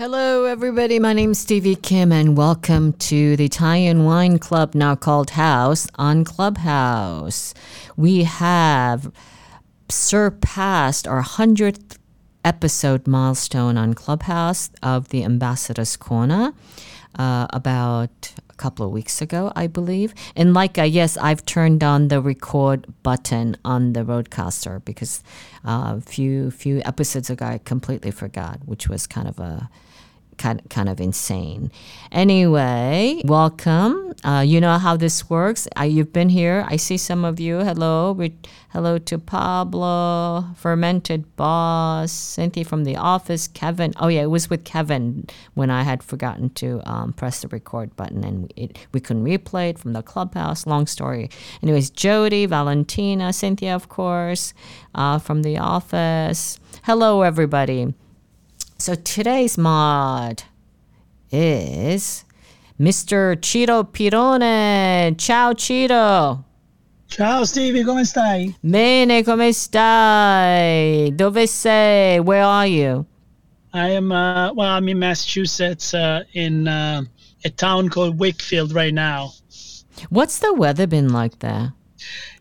Hello, everybody. My name's Stevie Kim, and welcome to the Italian Wine Club, now called House, on Clubhouse. We have surpassed our 100th episode milestone on Clubhouse of the Ambassador's Corner uh, about couple of weeks ago, I believe. And like, uh, yes, I've turned on the record button on the Rodecaster because uh, a few few episodes ago I completely forgot, which was kind of a kind kind of insane. Anyway, welcome. Uh, you know how this works. Uh, you've been here. I see some of you. Hello, We, hello to Pablo, Fermented Boss, Cynthia from the office, Kevin. Oh yeah, it was with Kevin when I had forgotten to um, press the record button and it, we couldn't replay it from the clubhouse. Long story. Anyways, Jody, Valentina, Cynthia, of course, uh, from the office. Hello, everybody. So today's mod is Mr. Ciro Pirone. Ciao Ciro. Ciao Stevie, come stai? Bene, come stai? Dove sei? Where are you? I am, uh, well, I'm in Massachusetts, uh, in uh, a town called Wakefield right now. What's the weather been like there?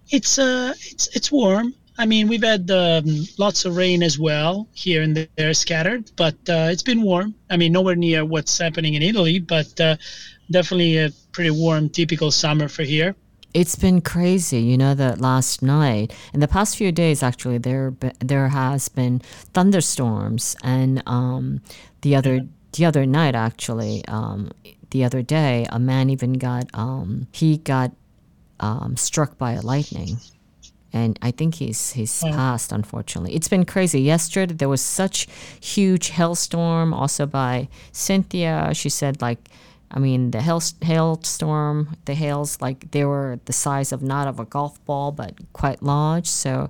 It's uh, it's it's warm. I mean, we've had um, lots of rain as well here and there scattered, but uh, it's been warm. I mean, nowhere near what's happening in Italy, but uh, definitely a pretty warm, typical summer for here. It's been crazy, you know. That last night, in the past few days, actually, there there has been thunderstorms, and um, the other the other night, actually, um, the other day, a man even got um, he got um, struck by a lightning and I think he's he's yeah. passed. Unfortunately, it's been crazy. Yesterday there was such huge hailstorm. Also by Cynthia, she said like, I mean the hail hailstorm, the hails like they were the size of not of a golf ball, but quite large. So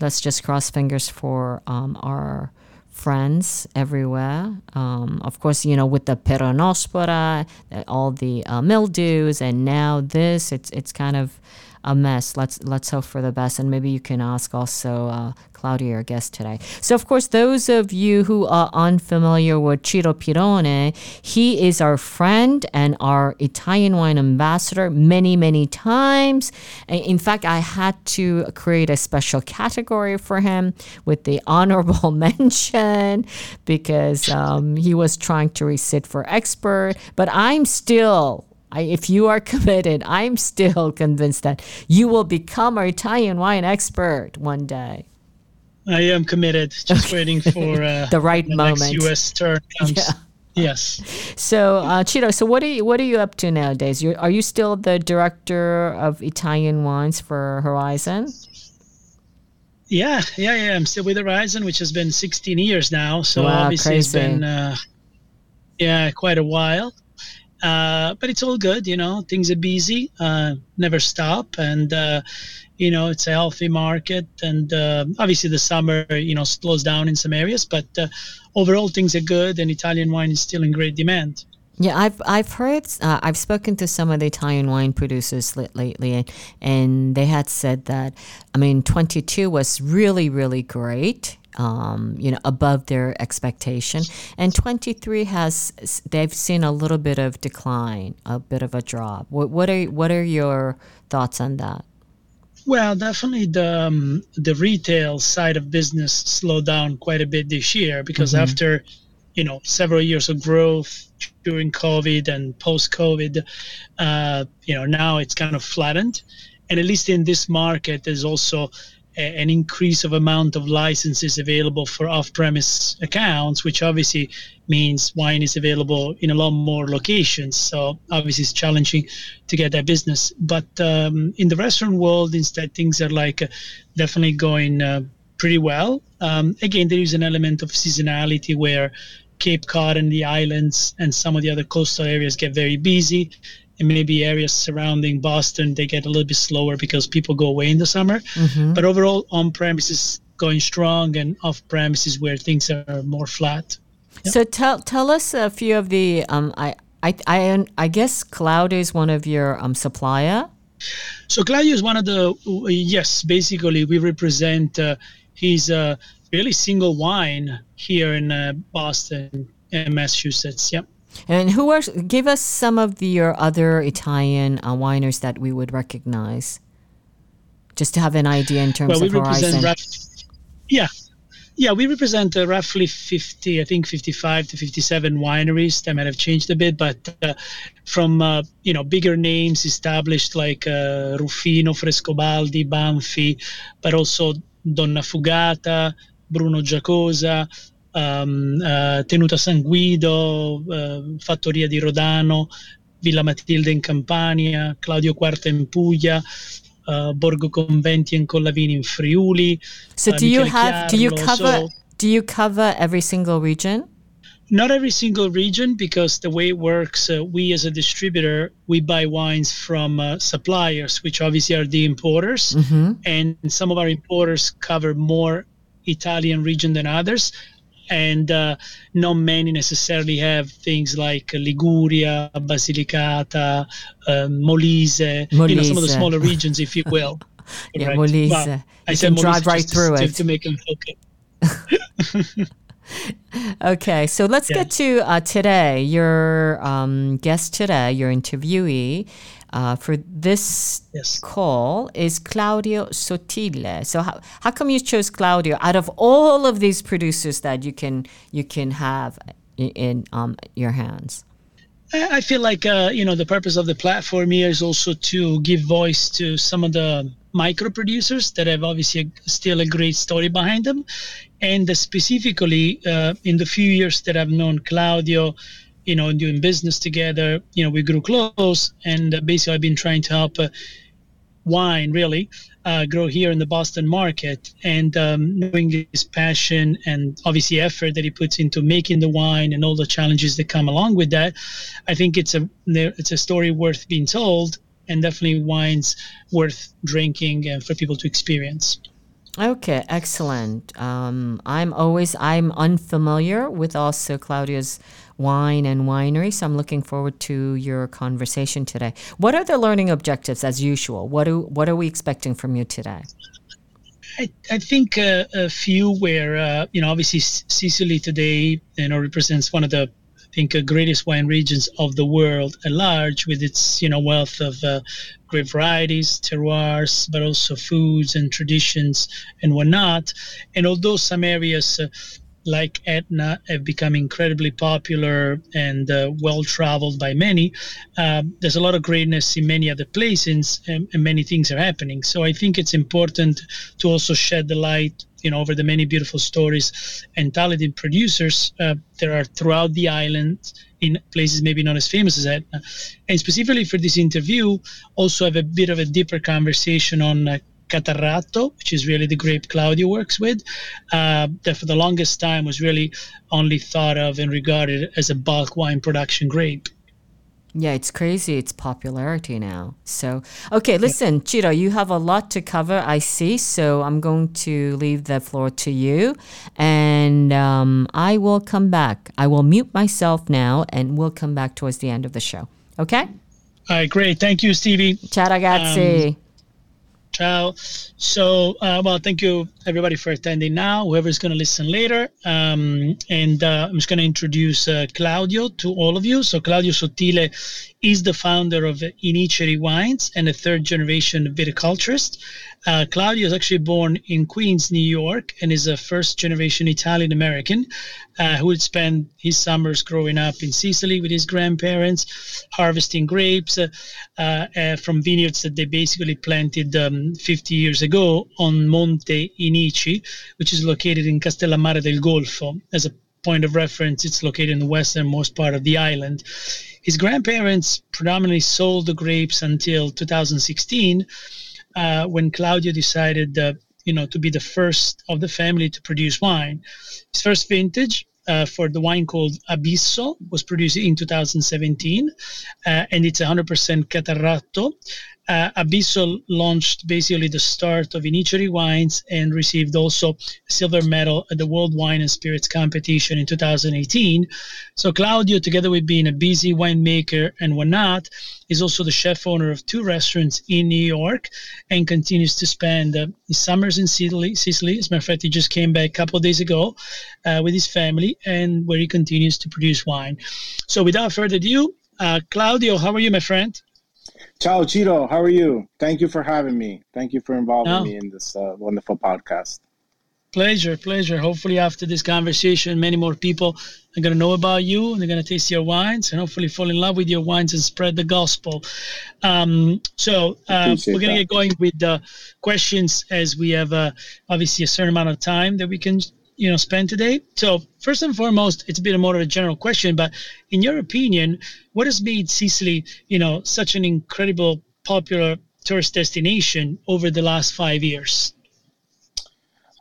let's just cross fingers for um, our friends everywhere. Um, of course, you know with the peronospora, all the uh, mildews, and now this, it's it's kind of a mess. Let's let's hope for the best, and maybe you can ask also uh, Claudia, our guest today. So, of course, those of you who are unfamiliar with Ciro Pirone, he is our friend and our Italian wine ambassador many many times. In fact, I had to create a special category for him with the honorable mention because um, he was trying to resit for expert, but I'm still I, if you are committed, I'm still convinced that you will become our Italian wine expert one day. I am committed. Just waiting for uh, the right the moment. Next U.S. turn comes. Yeah. Yes. So, uh, so what are you what are you up to nowadays? You're, are you still the director of Italian wines for Horizon? Yeah, yeah, yeah. I'm still with Horizon, which has been 16 years now. So wow, obviously crazy. it's been uh, yeah quite a while. Uh, but it's all good, you know. Things are busy, uh, never stop, and uh, you know it's a healthy market. And uh, obviously the summer, you know, slows down in some areas, but uh, overall things are good, and Italian wine is still in great demand. Yeah, I've I've heard uh, I've spoken to some of the Italian wine producers lately, and, and they had said that I mean, 22 was really really great. Um, you know, above their expectation, and 23 has they've seen a little bit of decline, a bit of a drop. What, what are what are your thoughts on that? Well, definitely the um, the retail side of business slowed down quite a bit this year because mm-hmm. after you know several years of growth during COVID and post COVID, uh, you know now it's kind of flattened, and at least in this market, there's also an increase of amount of licenses available for off-premise accounts, which obviously means wine is available in a lot more locations. So obviously it's challenging to get that business. But um, in the restaurant world, instead, things are like uh, definitely going uh, pretty well. Um, again, there is an element of seasonality where Cape Cod and the islands and some of the other coastal areas get very busy. And maybe areas surrounding Boston, they get a little bit slower because people go away in the summer. Mm-hmm. But overall, on premises going strong and off premises where things are more flat. Yep. So tell tell us a few of the um, I, I I I guess Claudio is one of your um, supplier. So Claudio is one of the yes, basically we represent. Uh, he's a really single wine here in uh, Boston and Massachusetts. Yep. And who are give us some of the, your other Italian uh, wineries that we would recognize, just to have an idea in terms well, of horizon. Yeah, yeah, we represent uh, roughly 50, I think 55 to 57 wineries. That might have changed a bit, but uh, from uh, you know bigger names established like uh, Ruffino, Frescobaldi, Banfi, but also Donnafugata, Bruno Giacosa, um, uh, Tenuta San Guido, uh, Fattoria di Rodano, Villa Matilde in Campania, Claudio Quarta in Puglia, uh, Borgo Conventi and Collavini in Friuli. So do you have do you cover so, do you cover every single region? Not every single region because the way it works, uh, we as a distributor, we buy wines from uh, suppliers, which obviously are the importers, mm-hmm. and some of our importers cover more Italian region than others and uh, not many necessarily have things like Liguria, Basilicata, uh, Molise, Molise, you know, some of the smaller regions, if you will. yeah, right. Molise. Well, I you can drive right through to, it. To make them focus. okay, so let's yeah. get to uh, today. Your um, guest today, your interviewee uh, for this yes. call is Claudio Sottile. So how, how come you chose Claudio out of all of these producers that you can you can have in, um, your hands? I feel like uh, you know the purpose of the platform here is also to give voice to some of the micro producers that have obviously still a great story behind them, and specifically uh, in the few years that I've known Claudio, you know, doing business together, you know, we grew close, and uh, basically I've been trying to help uh, wine really uh, grow here in the Boston market, and um, knowing his passion and obviously effort that he puts into making the wine and all the challenges that come along with that, I think it's a it's a story worth being told, and definitely wines worth drinking and for people to experience. Okay, excellent. Um, I'm always I'm unfamiliar with also Claudia's wine and winery, so I'm looking forward to your conversation today. What are the learning objectives, as usual? What do what are we expecting from you today? I, I think uh, a few where uh, you know obviously Sicily today you know represents one of the I think uh, greatest wine regions of the world at large with its you know wealth of uh, great varieties terroirs but also foods and traditions and whatnot and although some areas uh, like Etna have become incredibly popular and uh, well traveled by many. Uh, there's a lot of greatness in many other places, and, and, many things are happening. So I think it's important to also shed the light you know over the many beautiful stories and talented producers uh, there are throughout the island in places maybe not as famous as Etna. And specifically for this interview, also have a bit of a deeper conversation on Catarratto, which is really the grape Claudio works with, uh, that for the longest time was really only thought of and regarded as a bulk wine production grape. Yeah, it's crazy. It's popularity now. So, okay, listen, Ciro, you have a lot to cover, I see. So, I'm going to leave the floor to you and um, I will come back. I will mute myself now and we'll come back towards the end of the show. Okay? All right, great. Thank you, Stevie. Ciao, ragazzi. Um, ciao. So, uh, well, thank you everybody for attending now, whoever's going to listen later. Um, and uh, I'm just going to introduce uh, Claudio to all of you. So, Claudio Sottile is the founder of Iniceri Wines and a third generation viticulturist. Uh, Claudio is actually born in Queens, New York, and is a first generation Italian American uh, who had spent his summers growing up in Sicily with his grandparents, harvesting grapes uh, uh from vineyards that they basically planted um, 50 years ago on Monte Inici, which is located in Castellammare del Golfo. As a point of reference, it's located in the westernmost part of the island. His grandparents predominantly sold the grapes until 2016 uh, when Claudio decided, uh, you know, to be the first of the family to produce wine. His first vintage uh, for the wine called Abisso was produced in 2017, uh, and it's 100% Catarratto uh, launched basically the start of Iniceri Wines and received also silver medal at the World Wine and Spirits Competition in 2018. So Claudio, together with being a busy winemaker and whatnot, is also the chef owner of two restaurants in New York and continues to spend uh, his summers in Sicily. Sicily. As a matter of fact, he just came back a couple of days ago uh, with his family and where he continues to produce wine. So without further ado, uh, Claudio, how are you, my friend? Ciao, Ciro. How are you? Thank you for having me. Thank you for involving no. me in this uh, wonderful podcast. Pleasure, pleasure. Hopefully, after this conversation, many more people are going to know about you and they're going to taste your wines and hopefully fall in love with your wines and spread the gospel. Um, so, uh, we're going to get going with the questions as we have uh, obviously a certain amount of time that we can you know spend today so first and foremost it's a bit more of a general question but in your opinion what has made sicily you know such an incredible popular tourist destination over the last five years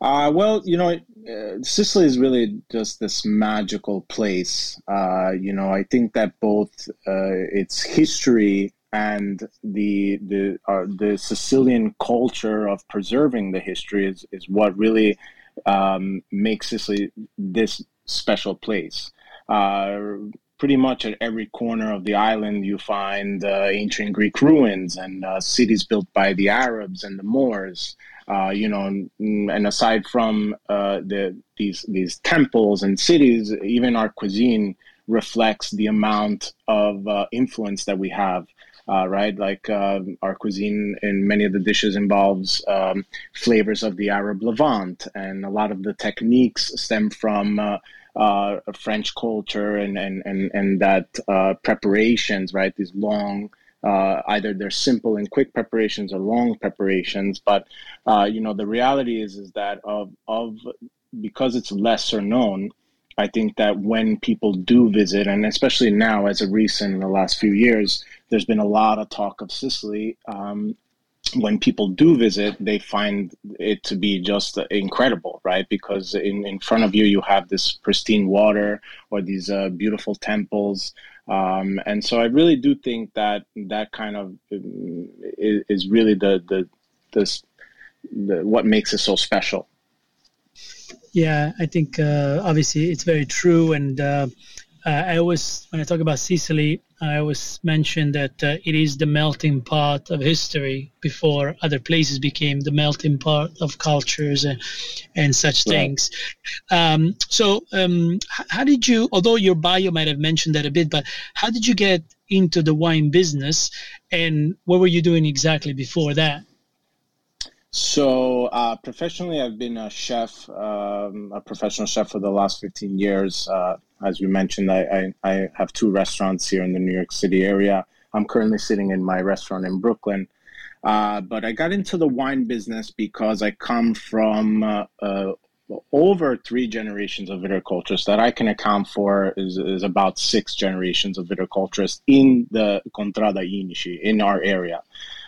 uh, well you know uh, Sicily is really just this magical place. Uh, you know, I think that both uh, its history and the the uh, the Sicilian culture of preserving the history is, is what really um, makes Sicily this special place. Uh, pretty much at every corner of the island, you find uh, ancient Greek ruins and uh, cities built by the Arabs and the Moors. Uh, you know, and, and aside from uh, the these these temples and cities, even our cuisine reflects the amount of uh, influence that we have uh, right? Like um, our cuisine in many of the dishes involves um, flavors of the Arab Levant, and a lot of the techniques stem from uh, uh, French culture and and and and that uh, preparations, right? These long. Uh, either they're simple and quick preparations or long preparations, but uh, you know the reality is is that of of because it's lesser known, I think that when people do visit, and especially now as a recent in the last few years, there's been a lot of talk of Sicily. Um, when people do visit, they find it to be just incredible, right? Because in, in front of you, you have this pristine water or these uh, beautiful temples. Um, and so I really do think that that kind of um, is, is really the, the, the, the, what makes it so special. Yeah, I think uh, obviously it's very true. And uh, uh, I always, when I talk about Sicily, I always mention that uh, it is the melting pot of history before other places became the melting pot of cultures and, and such things. Um, so, um, how did you, although your bio might have mentioned that a bit, but how did you get into the wine business and what were you doing exactly before that? So uh, professionally, I've been a chef, um, a professional chef for the last 15 years. Uh, as you mentioned, I, I, I, have two restaurants here in the New York City area. I'm currently sitting in my restaurant in Brooklyn. Uh, but I got into the wine business because I come from uh, uh, over three generations of viticulturists that I can account for is, is about six generations of viticulturists in the Contrada Inici in our area.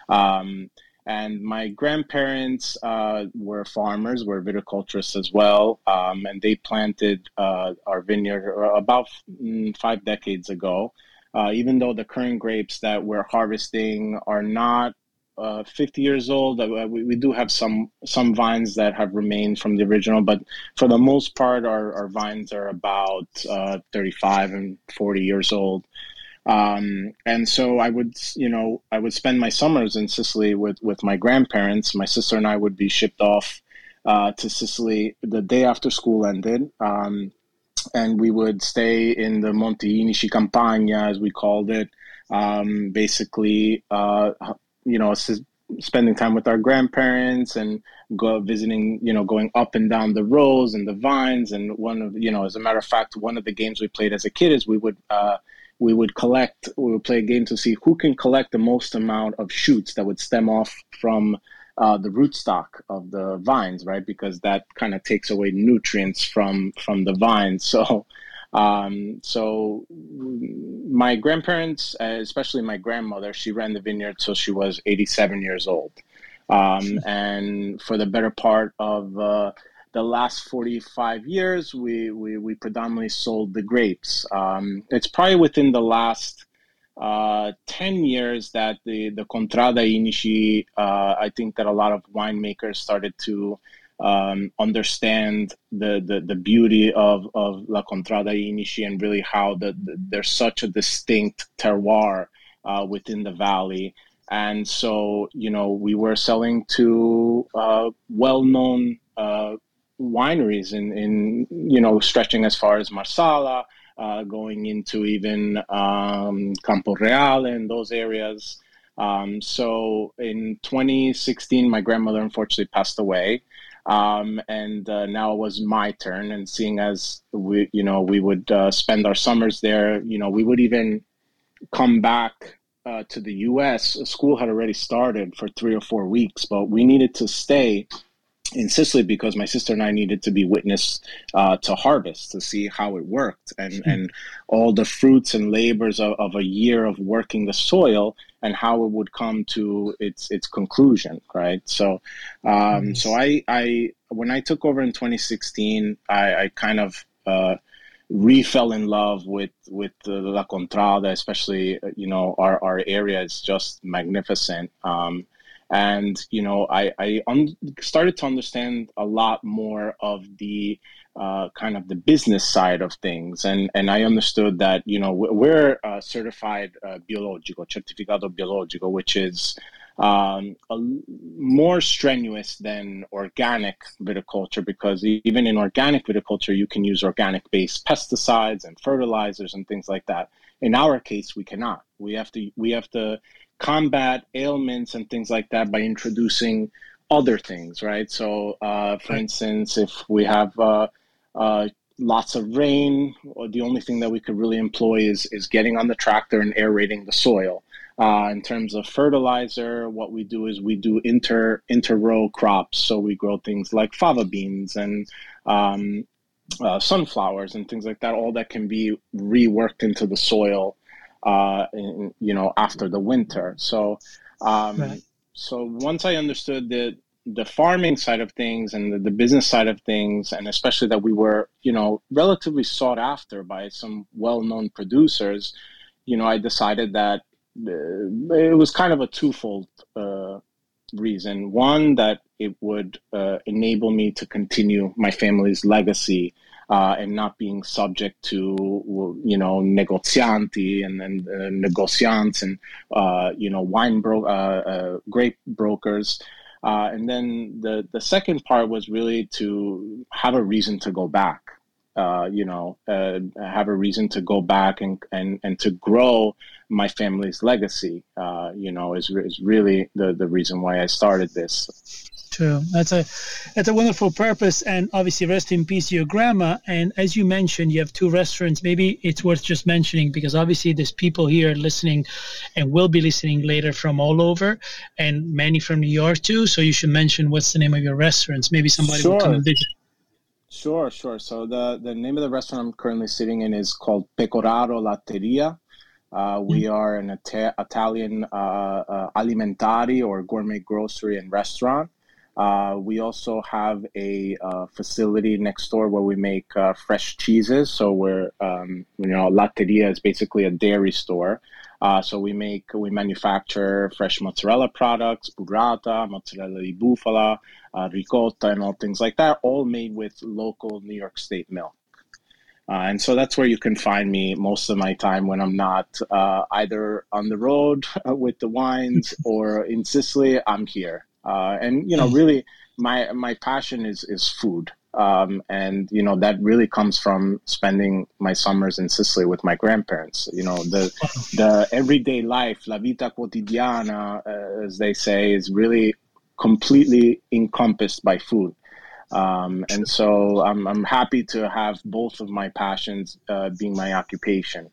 Um, and my grandparents uh, were farmers, were viticulturists as well, um, and they planted uh, our vineyard about mm, five decades ago. uh, even though the current grapes that we're harvesting are not uh, 50 years old. Uh, we, we do have some some vines that have remained from the original, but for the most part, our, our vines are about uh, 35 and 40 years old. Um, and so I would, you know, I would spend my summers in Sicily with with my grandparents. My sister and I would be shipped off uh, to Sicily the day after school ended. Um, and we would stay in the Monti Inici Campagna, as we called it. Um, basically, uh, you know, spending time with our grandparents and go visiting, you know, going up and down the rows and the vines. And one of, you know, as a matter of fact, one of the games we played as a kid is we would. Uh, we would collect we would play a game to see who can collect the most amount of shoots that would stem off from uh, the rootstock of the vines, right? Because that kind of takes away nutrients from from the vines. So, um, so my grandparents, especially my grandmother, she ran the vineyard till she was 87 years old, um, and for the better part of uh, the last 45 years, we, we, we predominantly sold the grapes. Um, it's probably within the last uh, 10 years that the, the Contrada Inici, uh, I think that a lot of winemakers started to um, understand the, the, the beauty of, of La Contrada Inici and really how the, the there's such a distinct terroir uh, within the valley. And so, you know, we were selling to uh, well known uh, wineries in, in, you know, stretching as far as Marsala uh, going into even um, Campo Reale and those areas. Um, so in 2016, my grandmother unfortunately passed away. Um, and uh, now it was my turn. And seeing as we, you know, we would uh, spend our summers there, you know, we would even come back uh, to the U.S. School had already started for three or four weeks, but we needed to stay in Sicily because my sister and I needed to be witness uh, to harvest to see how it worked and mm-hmm. and all the fruits and labors of, of, a year of working the soil and how it would come to its its conclusion right? So um, so I I when I took over in 2016 I, I kind of uh, re-fell in love with with La Contrada especially you know our, our area is just magnificent. Um, and you know i i un- started to understand a lot more of the uh, kind of the business side of things. And and i understood that you know we're uh, certified uh, biologico certificado biologico which is um, a, more strenuous than organic viticulture because even in organic viticulture you can use organic based pesticides and fertilizers and things like that in our case we cannot we have to we have to combat ailments and things like that by introducing other things, right? So, uh, for instance, if we have uh, uh, lots of rain, the only thing that we could really employ is is getting on the tractor and aerating the soil. Uh, in terms of fertilizer, what we do is we do inter inter row crops. So we grow things like fava beans and um, uh, sunflowers and things like that. All that can be reworked into the soil uh, in, you know, after the winter. So, um, right. so once I understood the the farming side of things and the, the, business side of things, and especially that we were, you know, relatively sought after by some well-known producers, you know, I decided that uh, it was kind of a twofold uh, reason. One, that it would uh, enable me to continue my family's legacy uh, and not being subject to you know negozianti and then uh, negociants and uh, you know wine bro- uh, uh, grape brokers. Uh, and then the the second part was really to have a reason to go back. you know, have a reason to go back and, and, and to grow my family's legacy. you know, is is really the the reason why I started this. True. That's a that's a wonderful purpose, and obviously, rest in peace, your grandma. And as you mentioned, you have two restaurants. Maybe it's worth just mentioning because obviously, there's people here listening, and will be listening later from all over, and many from New York too. So you should mention what's the name of your restaurants. Maybe somebody sure. will come and visit. Sure, sure. So the the name of the restaurant I'm currently sitting in is called Pecoraro Latteria. Uh, we mm-hmm. are an Ita- Italian uh, uh, alimentari or gourmet grocery and restaurant. Uh, we also have a uh, facility next door where we make uh, fresh cheeses. So we're, um, you know, Latteria is basically a dairy store. Uh, so we make, we manufacture fresh mozzarella products, burrata, mozzarella di bufala, uh, ricotta, and all things like that, all made with local New York State milk. Uh, and so that's where you can find me most of my time when I'm not uh, either on the road with the wines or in Sicily. I'm here, uh, and you know, really, my my passion is is food, um, and you know that really comes from spending my summers in Sicily with my grandparents. You know, the the everyday life, la vita quotidiana, uh, as they say, is really completely encompassed by food. Um, and so I'm, I'm happy to have both of my passions uh, being my occupation.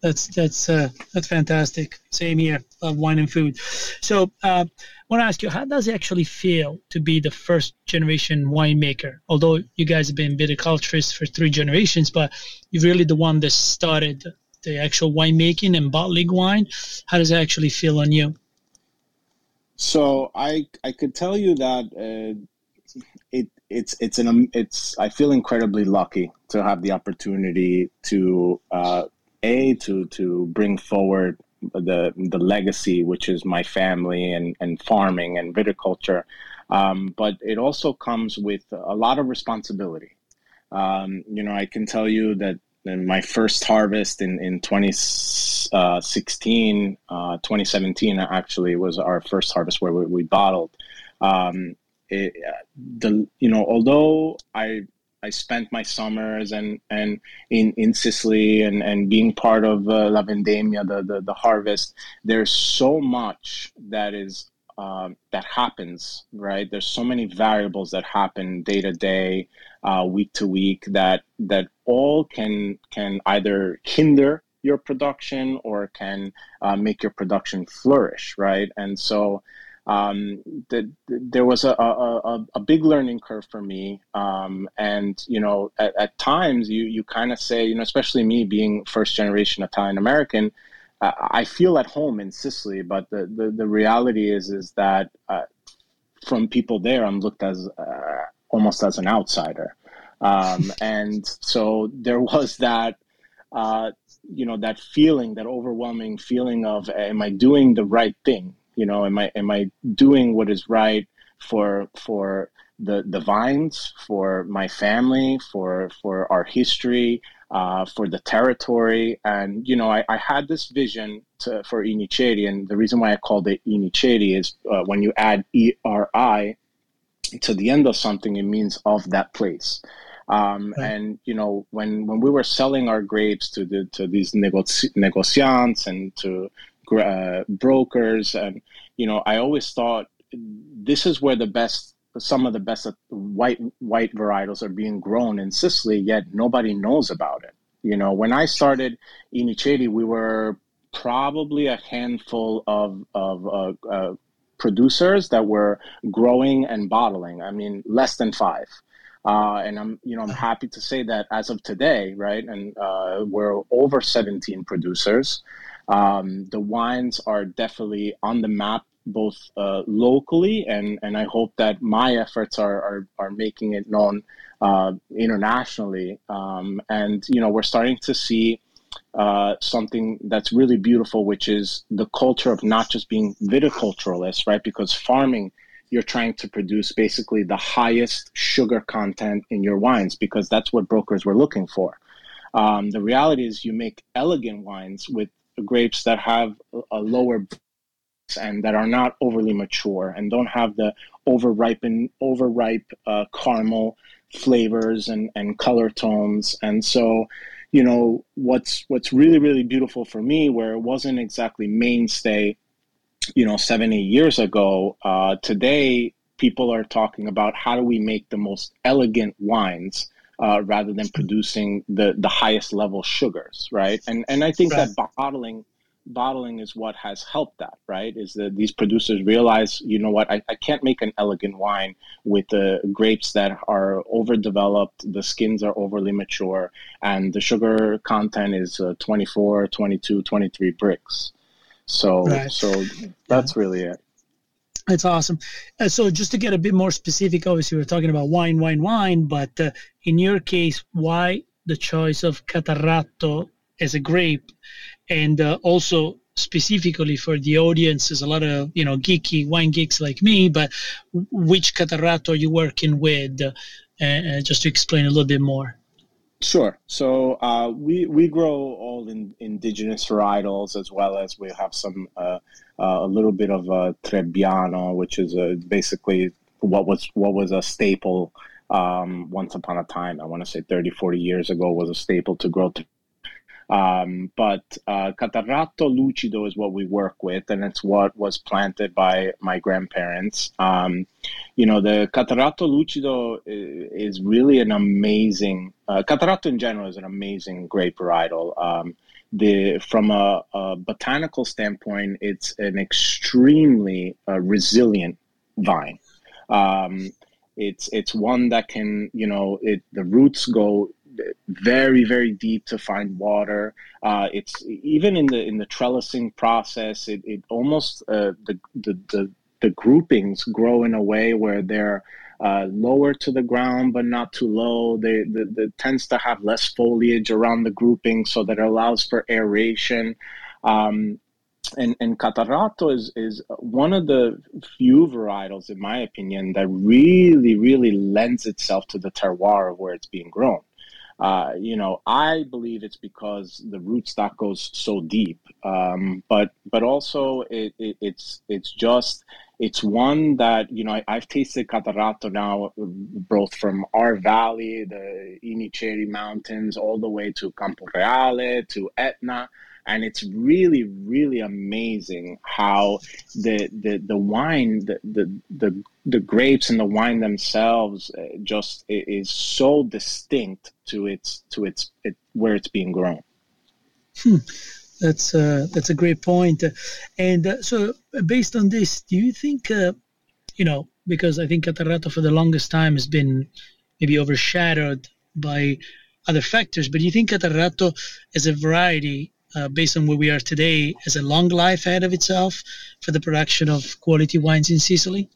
That's that's uh, that's fantastic. Same here, love wine and food. So uh, I want to ask you, how does it actually feel to be the first generation winemaker? Although you guys have been viticulturists for three generations, but you're really the one that started the actual winemaking and bottling wine. How does it actually feel on you? So I I could tell you that uh, it it's it's an it's I feel incredibly lucky to have the opportunity to uh, a to to bring forward the the legacy which is my family and and farming and viticulture, um, but it also comes with a lot of responsibility. Um, you know, I can tell you that in my first harvest in in 2016, uh, uh, 2017 actually was our first harvest where we, we bottled. Um, it, the you know although I I spent my summers and and in in Sicily and and being part of uh, La Vendemmia the, the the harvest there's so much that is uh, that happens right? There's so many variables that happen day to day uh, week to week that that all can can either hinder your production or can uh, make your production flourish right? And so um, the, the, there was a, a, a, big learning curve for me. Um, and, you know, at, at, times you, you kind of say, you know, especially me being first generation Italian American, uh, I feel at home in Sicily, but the, the, the reality is, is that uh, from people there, I'm looked as uh, almost as an outsider. Um, and so there was that, uh, you know, that feeling, that overwhelming feeling of, am I doing the right thing? You know am i am i doing what is right for for the the vines for my family for for our history uh, for the territory and you know I, I had this vision to, for Iniceri and the reason why I called it Iniceri is uh, when you add ERI to the end of something it means of that place um, right. And you know, when when we were selling our grapes to the to these negoci- negociants and to uh, brokers, and you know, I always thought this is where the best, some of the best white white varietals are being grown in Sicily, yet nobody knows about it. You know, when I started Iniceri, we were probably a handful of of uh, uh, producers that were growing and bottling. I mean, less than five. Uh, and I'm, you know, I'm happy to say that as of today, right, and uh, we're over 17 producers. Um, the wines are definitely on the map both uh, locally and, and I hope that my efforts are, are, are making it known uh, internationally. Um, and, you know, we're starting to see uh, something that's really beautiful, which is the culture of not just being viticulturalists, right? Because farming, you're trying to produce basically the highest sugar content in your wines because that's what brokers were looking for. Um, the reality is you make elegant wines with grapes that have a lower and that are not overly mature and don't have the overripen overripe uh, caramel flavors and, and color tones. And so you know what's what's really really beautiful for me where it wasn't exactly mainstay you know seven eight years ago uh, today people are talking about how do we make the most elegant wines uh, rather than producing the the highest level sugars, right? And and I think right. that bottling bottling is what has helped that, right? Is that these producers realize, you know what, I, I can't make an elegant wine with the grapes that are overdeveloped, the skins are overly mature, and the sugar content is uh, 24, 22, 23 Brix. So, right. so that's yeah. really it. That's awesome. Uh, so, just to get a bit more specific, obviously, we're talking about wine, wine, wine, but uh, in your case, why the choice of Catarratto as a grape? And uh, also, specifically for the audience, there's a lot of you know geeky wine geeks like me, but which Catarratto are you working with? Uh, uh, just to explain a little bit more. Sure. So uh, we we grow all in indigenous varietals as well as we have some uh, uh, a little bit of a Trebbiano, which is basically what was what was a staple um, once upon a time. I want to say 30, 40 years ago was a staple to grow um, but uh, lucido is what we work with, and it's what was planted by my grandparents. Um, you know, the Catarratto lucido is really an amazing. Uh, in general is an amazing grape varietal. Um, the from a, a, botanical standpoint, it's an extremely uh, resilient vine. Um, it's it's one that can you know it the roots go very very deep to find water. Uh, it's even in the in the trellising process. It, it almost uh, the, the the the groupings grow in a way where they're uh, lower to the ground but not too low. They the, the tends to have less foliage around the grouping, so that it allows for aeration. Um, and and Catarratto is is one of the few varietals, in my opinion, that really really lends itself to the terroir of where it's being grown. Uh, you know, I believe it's because the rootstock goes so deep, um, but but also it, it, it's it's just it's one that you know I, have tasted Catarratto now, both from our valley, the Iniceri Mountains, all the way to Campo Reale to Etna and it's really really amazing how the the the wine the the the, the grapes and the wine themselves uh, just is so distinct to its to its it, where it's being grown hmm. that's uh, that's a great point. and uh, so based on this do you think uh, you know because i think catarratto for the longest time has been maybe overshadowed by other factors but do you think catarratto as a variety uh, based on where we are today, has a long life ahead of itself for the production of quality wines in Sicily?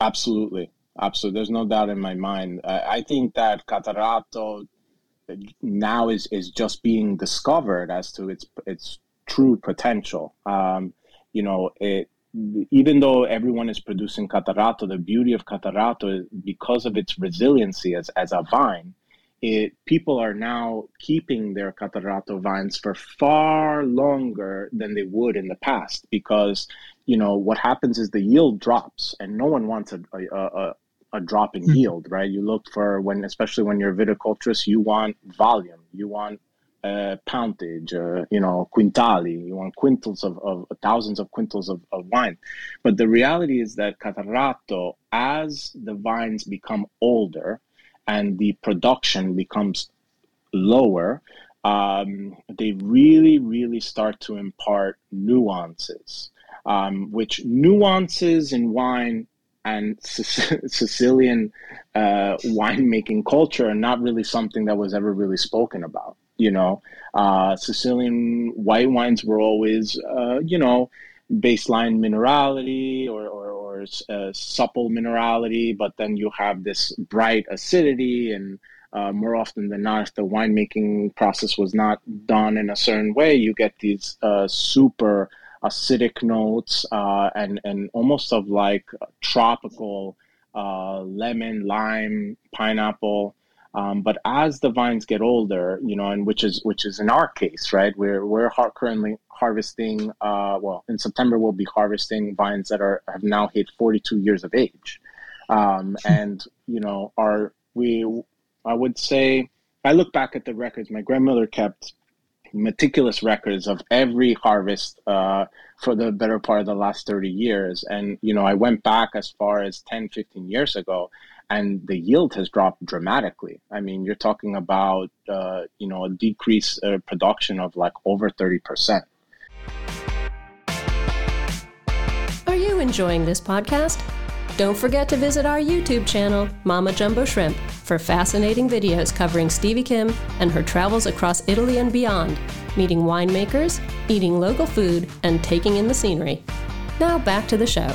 Absolutely. Absolutely. There's no doubt in my mind. I think that Catarratto now is, is just being discovered as to its its true potential. Um, you know, it, even though everyone is producing Catarratto, the beauty of Catarratto is because of its resiliency as, as a vine, it, people are now keeping their Catarratto vines for far longer than they would in the past because you know what happens is the yield drops and no one wants a, a, a, a drop in mm-hmm. yield right you look for when especially when you're a viticulturist you want volume you want uh, poundage uh, you know quintali you want quintals of, of thousands of quintals of, of wine but the reality is that Catarratto as the vines become older and the production becomes lower, um, they really, really start to impart nuances, um, which nuances in wine and Sicilian uh, winemaking culture are not really something that was ever really spoken about. You know, uh, Sicilian white wines were always, uh, you know, baseline minerality or, or uh, supple minerality, but then you have this bright acidity. And uh, more often than not, if the winemaking process was not done in a certain way, you get these uh, super acidic notes uh, and, and almost of like tropical uh, lemon, lime, pineapple. Um, but as the vines get older, you know, and which is which is in our case, right? We're we're currently harvesting. Uh, well, in September we'll be harvesting vines that are have now hit 42 years of age, um, and you know, are we? I would say, I look back at the records my grandmother kept meticulous records of every harvest uh, for the better part of the last 30 years and you know i went back as far as 10 15 years ago and the yield has dropped dramatically. I mean, you're talking about uh, you know a decrease uh, production of like over thirty percent. Are you enjoying this podcast? Don't forget to visit our YouTube channel, Mama Jumbo Shrimp, for fascinating videos covering Stevie Kim and her travels across Italy and beyond, meeting winemakers, eating local food, and taking in the scenery. Now back to the show.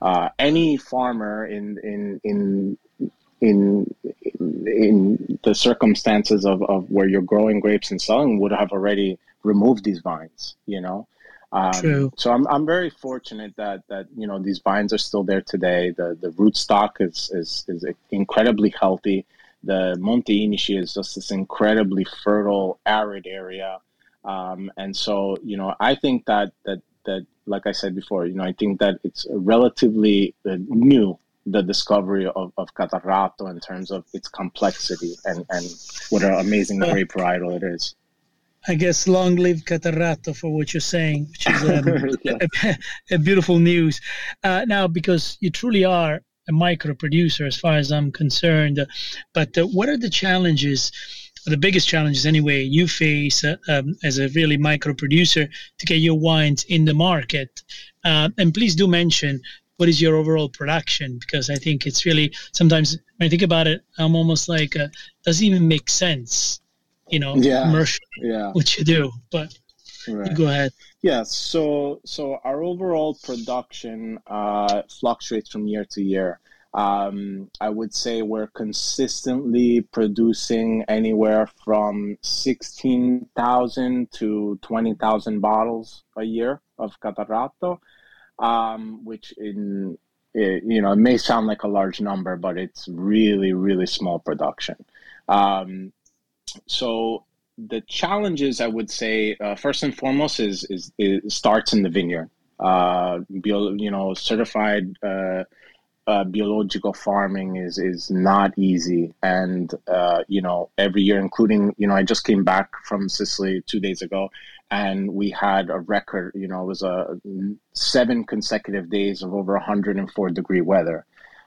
Uh, any farmer in in in in in the circumstances of, of where you're growing grapes and selling would have already removed these vines you know? Um, True. so I'm, I'm very fortunate that that you know these vines are still there today. The the root stock is is, is incredibly healthy. The Monte Inici is just this incredibly fertile arid area. Um, and so you know I think that that that like I said before you know I think that it's relatively uh, new the discovery of, of Catarratto in terms of its complexity and, and what an amazing grape varietal it is. I guess long live Catarratto for what you're saying, which is um, a, a, beautiful news. Uh, now, because you truly are a micro producer, as far as I'm concerned, uh, but uh, what are the challenges? The biggest challenges, anyway, you face uh, um, as a really micro producer to get your wines in the market. Uh, and please do mention what is your overall production? Because I think it's really sometimes when I think about it, I'm almost like uh, doesn't even make sense, you know, yeah, commercially yeah. what you do. But right. you go ahead. Yeah, so so our overall production uh, fluctuates from year to year. Um, I would say we're consistently producing anywhere from 16,000 to 20,000 bottles a year of Catarratto um, which in it, you know it may sound like a large number, but it's really really small production. Um, so the challenges I would say uh, first and foremost is, is, is starts in the vineyard. Uh, you know, certified uh, uh, biological farming is is not easy, and uh, you know every year, including you know I just came back from Sicily two days ago, and we had a record. You know, it was a seven consecutive days of over 104 degree weather.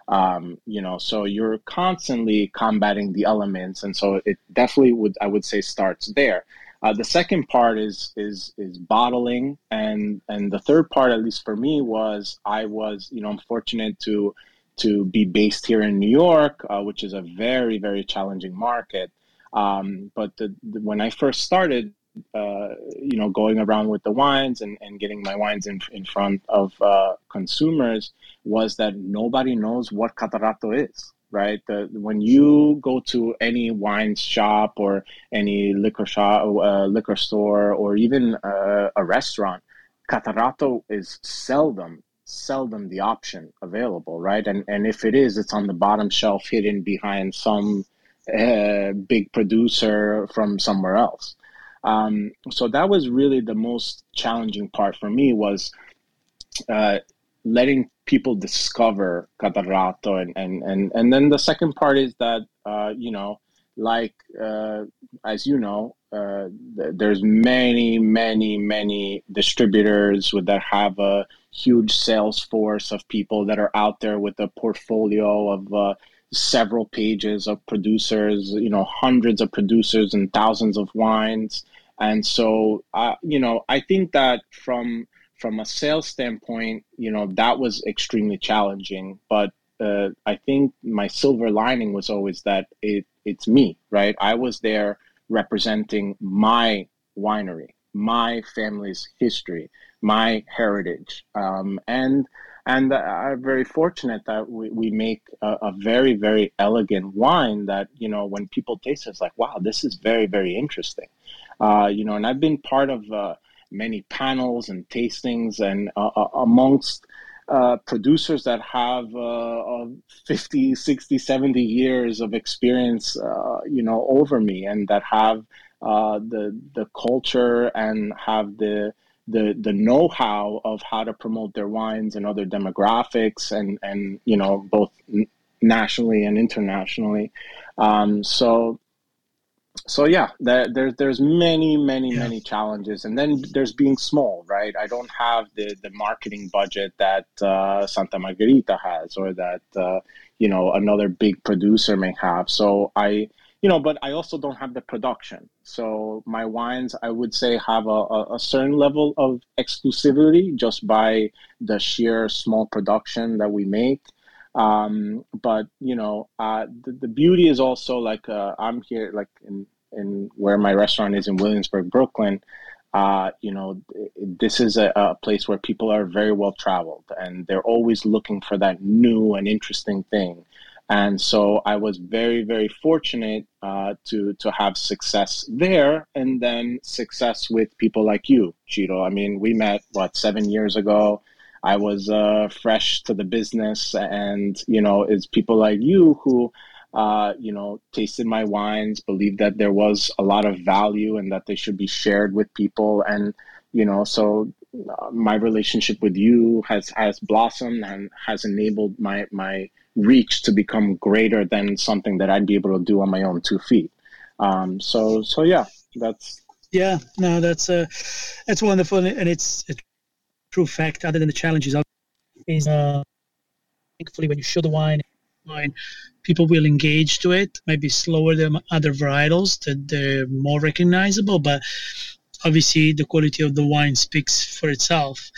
Um, you know, so you're constantly combating the elements, and so it definitely would I would say starts there. Uh, the second part is is is bottling, and and the third part, at least for me, was I was you know I'm fortunate to to be based here in New York, uh, which is a very very challenging market. Um, but the, the, when I first started, uh, you know, going around with the wines and, and getting my wines in, in front of uh, consumers was that nobody knows what Catarratto is, right? The, when you go to any wine shop or any liquor shop, uh, liquor store, or even uh, a restaurant, Catarratto is seldom, seldom the option available, right? And and if it is, it's on the bottom shelf, hidden behind some uh, big producer from somewhere else. Um, so that was really the most challenging part for me was uh, letting people discover Catarratto and, and, and, and then the second part is that, uh, you know, like, uh, as you know, uh, th- there's many, many, many distributors with, that have a huge sales force of people that are out there with a portfolio of uh, several pages of producers, you know, hundreds of producers and thousands of wines. And so, uh, you know, I think that from from a sales standpoint, you know, that was extremely challenging. But uh, I think my silver lining was always that it it's me, right? I was there representing my winery, my family's history, my heritage, um, and and I'm very fortunate that we, we make a, a, very very elegant wine that you know when people taste it, it's like wow this is very very interesting. Uh, you know and I've been part of uh, many panels and tastings and uh, uh amongst uh, producers that have uh, 50 60 70 years of experience you know over me and that have the the culture and have the the the know-how of how to promote their wines and other demographics and and you know both nationally and internationally. Um, so so yeah there, there's many many yeah. many challenges and then there's being small right i don't have the the marketing budget that uh, santa margherita has or that uh, you know another big producer may have so i you know, but I also don't have the production. So my wines, I would say, have a, a, certain level of exclusivity just by the sheer small production that we make. Um, but you know, uh, the, the beauty is also like uh, I'm here, like in in where my restaurant is in Williamsburg, Brooklyn. uh, you know, this is a, a, place where people are very well traveled and they're always looking for that new and interesting thing. And so I was very, very fortunate uh, to to have success there, and then success with people like you, Ciro. I mean, we met what seven years ago. I was uh, fresh to the business, and you know, it's people like you who uh, you know, tasted my wines, believed that there was a lot of value and that they should be shared with people. And, you know, so uh, my relationship with you has, has blossomed and has enabled my, my reach to become greater than something that I'd be able to do on my own two feet. Um, so, so yeah, that's. Yeah, no, that's, uh, that's wonderful. And it's a true fact, other than the challenges, is, uh, thankfully when you show the wine, wine people will engage to it. Maybe slower than other varietals that they're more recognizable, but obviously the quality of the wine speaks for itself.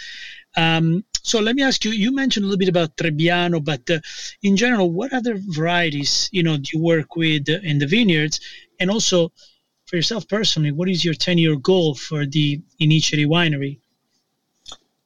Um, so let me ask you. You mentioned a little bit about Trebbiano, but uh, in general, what other varieties you know do you work with in the vineyards, and also for yourself personally, what is your ten-year goal for the Iniceri winery?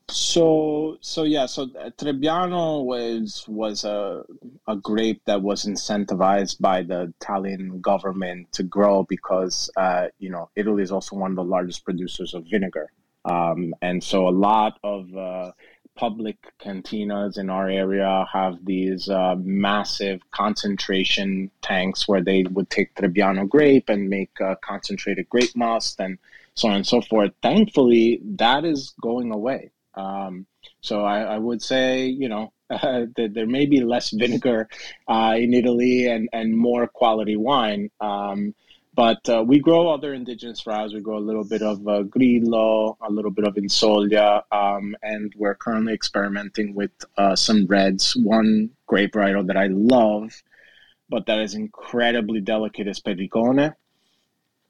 So so yeah, so uh, Trebbiano was was a a grape that was incentivized by the Italian government to grow because uh, you know Italy is also one of the largest producers of vinegar, um, and so a lot of uh, public cantinas in our area have these uh, massive concentration tanks where they would take Trebbiano grape and make concentrated grape must and so on and so forth. Thankfully, that is going away. Um, so I, I, would say, you know, uh, that there may be less vinegar uh, in Italy and, and more quality wine. Um, but uh, we grow other indigenous varieties. We grow a little bit of uh, Grillo, a little bit of Insolia, um, and we're currently experimenting with uh, some reds. One grape varietal that I love, but that is incredibly delicate, is Perricone.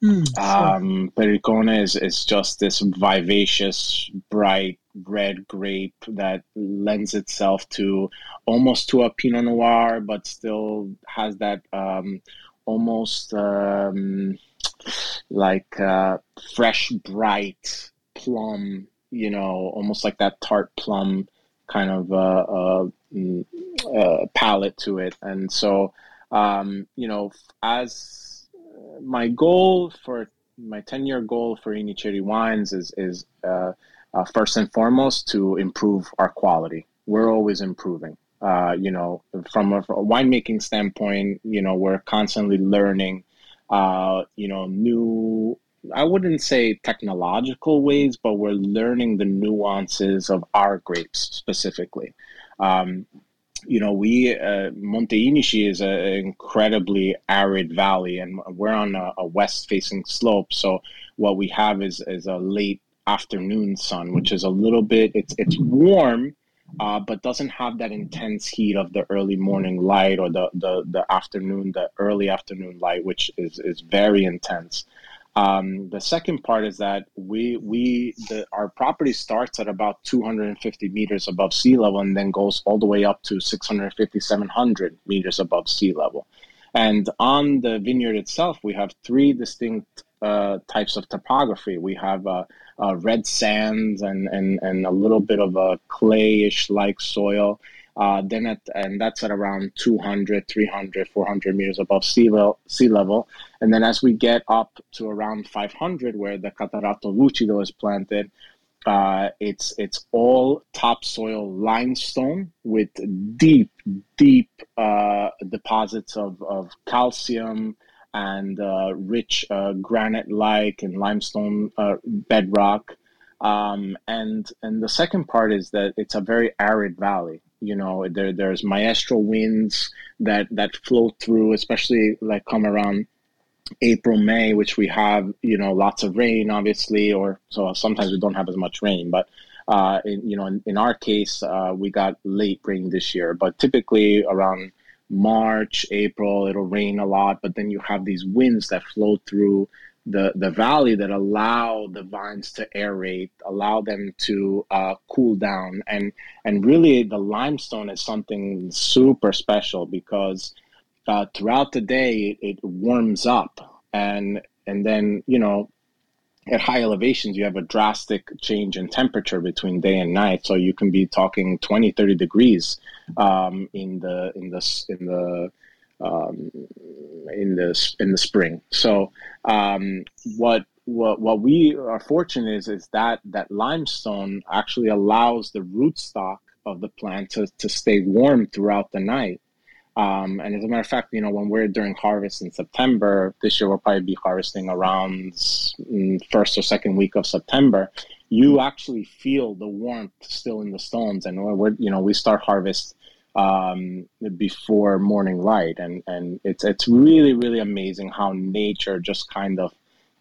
Mm, um, Perricone is, is just this vivacious, bright, red grape that lends itself to almost to a Pinot Noir, but still has that um, almost um, like uh, fresh, bright plum. You know, almost like that tart plum kind of uh, uh, mm, uh palette to it, and so um, you know, as my goal for my 10 year goal for Iniceri Wines is is uh, uh, first and foremost to improve our quality. We're always improving. Uh, you know, from a, from a, winemaking standpoint, you know, we're constantly learning, uh, you know, new, I wouldn't say technological ways, but we're learning the nuances of our grapes specifically. Um, you know, we, uh, Monte Inici is an incredibly arid valley and we're on a, a west facing slope. So what we have is, is a late afternoon sun, which is a little bit it's it's warm, uh, but doesn't have that intense heat of the early morning light or the the, the afternoon, the early afternoon light, which is is very intense. Um, the second part is that we we the, our property starts at about 250 meters above sea level and then goes all the way up to 650 700 meters above sea level. And on the vineyard itself, we have three distinct uh, types of topography. We have uh, uh, red sands and, and, and a little bit of a clayish like soil. Uh, then at, and that's at around 200, 300, 400 meters above sea level, sea level. And then as we get up to around 500, where the Catarratto Lucido is planted, uh, it's it's all topsoil limestone with deep, deep uh, deposits of, of calcium, and uh, rich uh, granite-like and limestone uh, bedrock. Um, and and the second part is that it's a very arid valley. You know, there there's maestro winds that that flow through, especially like come around April, May, which we have you know lots of rain, obviously, or so sometimes we don't have as much rain, but. Uh, in, you know, in, in our case, uh, we got late rain this year, but typically around March, April, it'll rain a lot, but then you have these winds that flow through the, the valley that allow the vines to aerate, allow them to uh, cool down. And, and really, the limestone is something super special because uh, throughout the day it, it warms up. And, and then, you know, at high elevations you have a drastic change in temperature between day and night so you can be talking 20 30 degrees um, in the in the in the um, in the in the spring so um, what what what we are fortunate is is that that limestone actually allows the rootstock of the plant to, to stay warm throughout the night um, and as a matter of fact, you know, when we're during harvest in September, this year we'll probably be harvesting around mm, first or second week of September. You actually feel the warmth still in the stones, and we're, you know, we start harvest um, before morning light, and and it's it's really really amazing how nature just kind of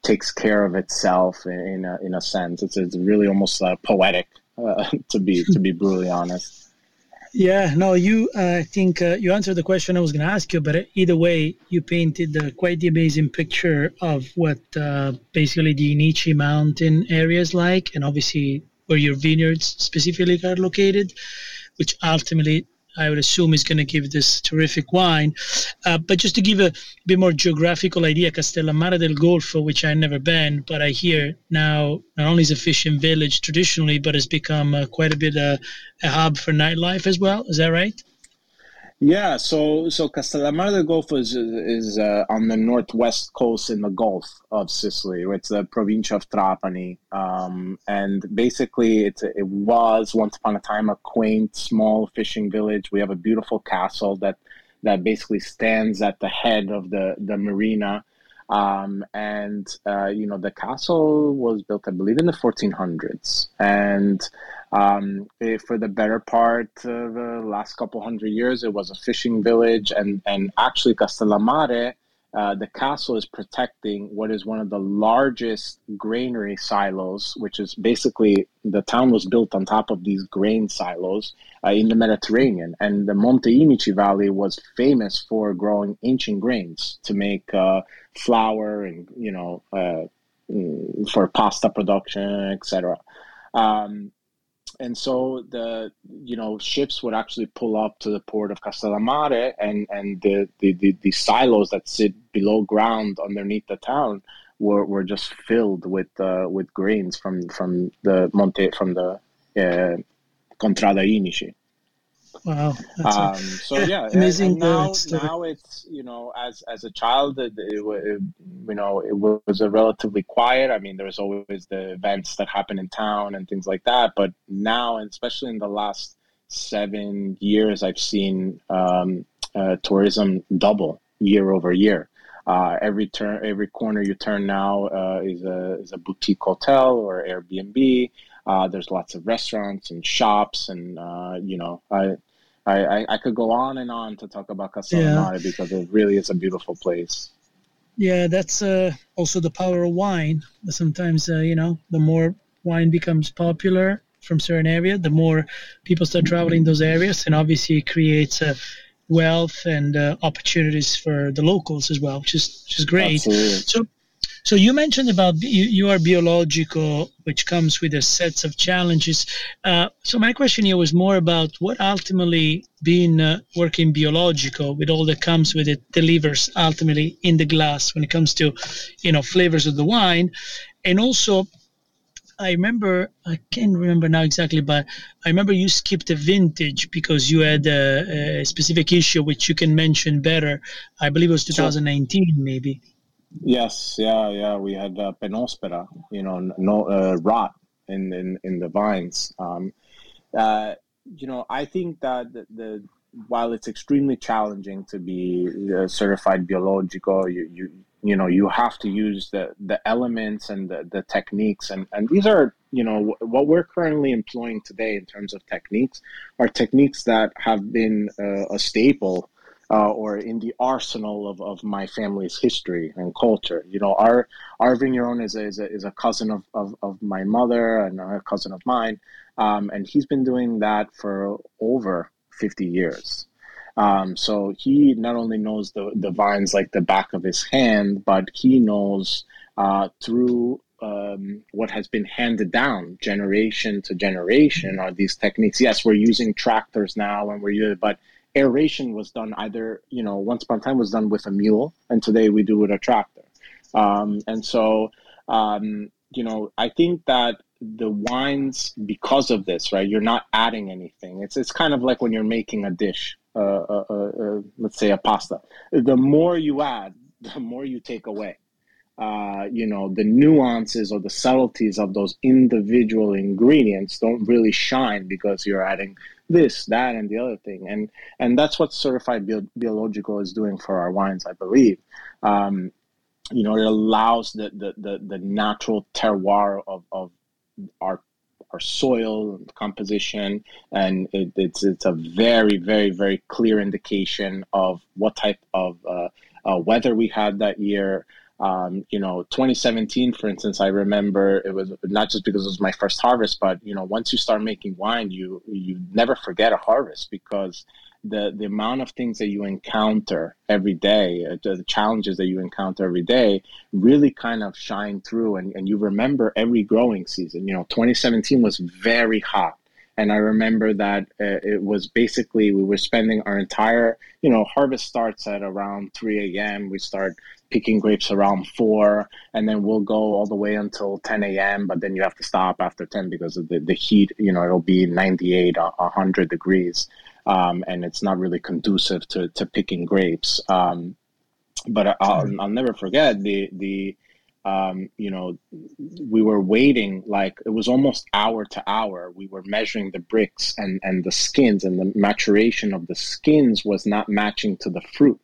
takes care of itself in a, in a sense. It's it's really almost uh, poetic uh, to be to be brutally honest. Yeah, no, you. Uh, I think uh, you answered the question I was going to ask you, but either way, you painted uh, quite the amazing picture of what uh, basically the Inici Mountain area is like, and obviously where your vineyards specifically are located, which ultimately I would assume is going to give this terrific wine. Uh, but just to give a bit more geographical idea, Castellammare del Golfo, which I've never been, but I hear now not only is a fishing village traditionally, but has become uh, quite a bit uh, a hub for nightlife as well. Is that right? Yeah, so so Castellammare del Golfo is is uh, on the northwest coast in the Gulf of Sicily. It's the province of Trapani, um, and basically it's it was once upon a time a quaint small fishing village. We have a beautiful castle that that basically stands at the head of the the marina um, and uh, you know the castle was built, I believe, in the 1400s, and um, it, for the better part of the last couple hundred years, it was a fishing village, and and actually Castellammare uh, the castle is protecting what is one of the largest granary silos, which is basically the town was built on top of these grain silos uh, in the Mediterranean. And the Monte Inici Valley was famous for growing ancient grains to make uh, flour and, you know, uh, mm, for pasta production, etc. Um, and so the you know ships would actually pull up to the port of Castellammare and and the, the, the, the, silos that sit below ground underneath the town were, were just filled with uh, with grains from from the Monte from the uh, Contrada Inici. Wow. Um, so yeah, amazing. And, and now, now it's you know, as as a child, it, it, it, you know, it was a relatively quiet. I mean, there was always the events that happen in town and things like that. But now, and especially in the last seven years, I've seen um, uh, tourism double year over year. Uh, every turn, every corner you turn now uh, is a is a boutique hotel or Airbnb. Uh, there's lots of restaurants and shops, and uh, you know, I, I, I, could go on and on to talk about Castellammare yeah. because it really is a beautiful place. Yeah, that's uh, also the power of wine. Sometimes, uh, you know, the more wine becomes popular from certain area, the more people start traveling those areas, and obviously it creates a wealth and uh, opportunities for the locals as well, which is which is great. Absolutely. So, so you mentioned about you, you are biological, which comes with a sets of challenges. Uh, so my question here was more about what ultimately being uh, working biological with all that comes with it delivers ultimately in the glass when it comes to, you know, flavors of the wine, and also I remember, I can't remember now exactly, but I remember you skipped a vintage because you had a, a, specific issue which you can mention better. I believe it was 2019, maybe. Yes, yeah, yeah. We had uh, Peronospora, you know, no uh, rot in, in in the vines. Um, uh, you know, I think that the, the while it's extremely challenging to be uh, certified biological, you, you you know you have to use the the elements and the, the techniques and and these are you know what we're currently employing today in terms of techniques are techniques that have been uh, a staple uh, or in the arsenal of, of my family's history and culture. You know, our our vigneron is a, is a, is a cousin of, of, of my mother and a cousin of mine, um, and he's been doing that for over 50 years. Um, so he not only knows the, the vines like the back of his hand, but he knows uh, through um, what has been handed down generation to generation are these techniques. Yes, we're using tractors now and we're but aeration was done either, you know, once upon a time was done with a mule, and today we do with a tractor. Um, and so, um, you know, I think that the wines, because of this, right, you're not adding anything. It's it's kind of like when you're making a dish, uh, uh, uh, uh let's say a pasta. The more you add, the more you take away. Uh, you know, the nuances or the subtleties of those individual ingredients don't really shine because you're adding this, that, and the other thing. And and that's what certified bio- biological is doing for our wines, I believe. Um, you know, it allows the the the, the natural terroir of, of our our soil composition, and it, it's it's a very very very clear indication of what type of uh, uh, weather we had that year. Um, you know, 2017, for instance, I remember it was not just because it was my first harvest, but you know, once you start making wine, you you never forget a harvest because the the amount of things that you encounter every day, uh, the challenges that you encounter every day, really kind of shine through, and, and you remember every growing season. You know, 2017 was very hot, and I remember that uh, it was basically we were spending our entire, you know, harvest starts at around 3 a.m. We start picking grapes around 4, and then we'll go all the way until 10 a.m. But then you have to stop after 10 because of the, the heat. You know, it'll be 98, 100 degrees um, and it's not really conducive to, to picking grapes. Um, but I'll, I'll never forget the the um, you know we were waiting like it was almost hour to hour. We were measuring the Brix and and the skins, and the maturation of the skins was not matching to the fruit.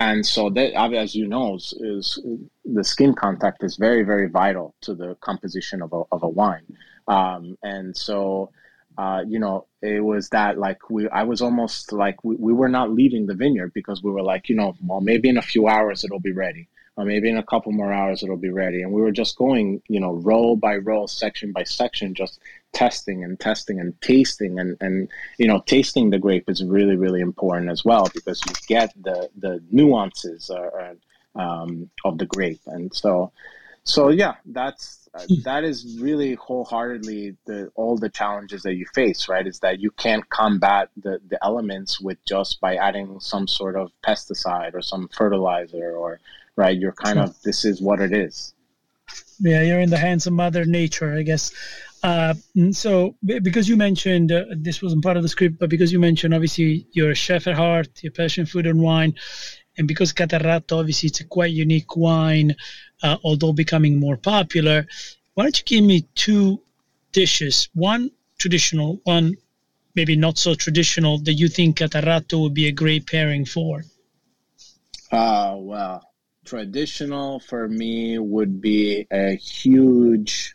And so that, as you know, is, is, the skin contact is very, very vital to the composition of a, of a wine. Um, and so uh, you know, it was that like we, I was almost like we, we were not leaving the vineyard because we were like, you know, well, maybe in a few hours it'll be ready, or maybe in a couple more hours it'll be ready. And we were just going, you know, row by row, section by section, just testing and testing and tasting. And, and you know, tasting the grape is really, really important as well because you get the, the nuances uh, um, of the grape. And so, so yeah, that's uh, hmm. that is really wholeheartedly the all the challenges that you face right is that you can't combat the, the elements with just by adding some sort of pesticide or some fertilizer or right you're kind of this is what it is yeah you're in the hands of mother nature i guess uh, so because you mentioned uh, this wasn't part of the script but because you mentioned obviously you're a chef at heart your passion food and wine and because Catarratto obviously it's a quite unique wine uh, although becoming more popular. Why don't you give me two dishes, one traditional, one maybe not so traditional, that you think Catarratto would be a great pairing for? Uh, well, traditional for me would be a huge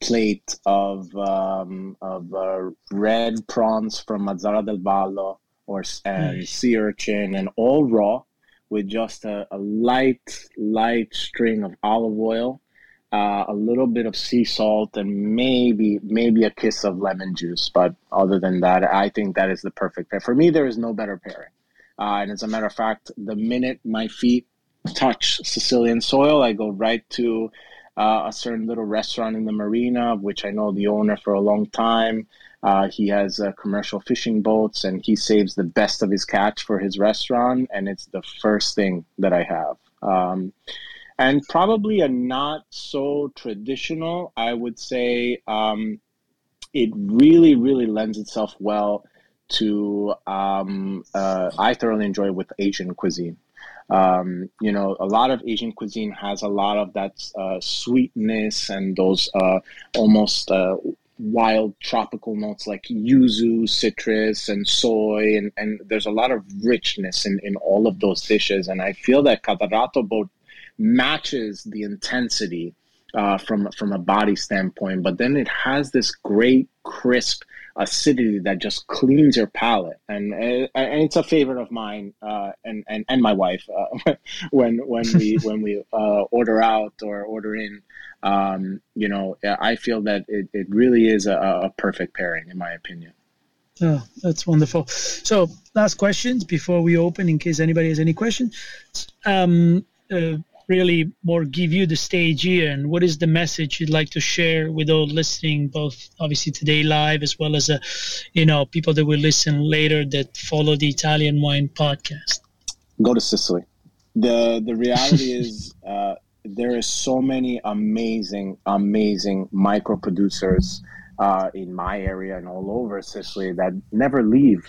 plate of um, of uh, red prawns from Mazara del Vallo or and nice. sea urchin and all raw with just a, a light, light string of olive oil, uh, a little bit of sea salt, and maybe maybe a kiss of lemon juice. But other than that, I think that is the perfect pair. For me, there is no better pairing. Uh, and as a matter of fact, the minute my feet touch Sicilian soil, I go right to uh, a certain little restaurant in the marina, which I know the owner for a long time. Uh, he has uh, commercial fishing boats and he saves the best of his catch for his restaurant. And it's the first thing that I have. Um, and probably a not so traditional, I would say um, it really, really lends itself well to, um, uh, I thoroughly enjoy with Asian cuisine. Um, you know, a lot of Asian cuisine has a lot of that uh, sweetness and those uh, almost uh, wild tropical notes like yuzu, citrus, and soy, and, and there's a lot of richness in, in all of those dishes. And I feel that Catarratto boat matches the intensity uh, from from a body standpoint, but then it has this great crisp acidity that just cleans your palate, and and it's a favorite of mine uh, and, and and my wife uh, when when we when we uh, order out or order in um, you know, I feel that it, it really is a, a perfect pairing, in my opinion. Oh, that's wonderful. So, last questions before we open, in case anybody has any questions. Um, uh, really, more give you the stage here, and what is the message you'd like to share with all listening, both obviously today live as well as, uh, you know, people that will listen later that follow the Italian Wine Podcast? Go to Sicily. the The reality is, uh, there is so many amazing, amazing micro producers uh, in my area and all over Sicily that never leave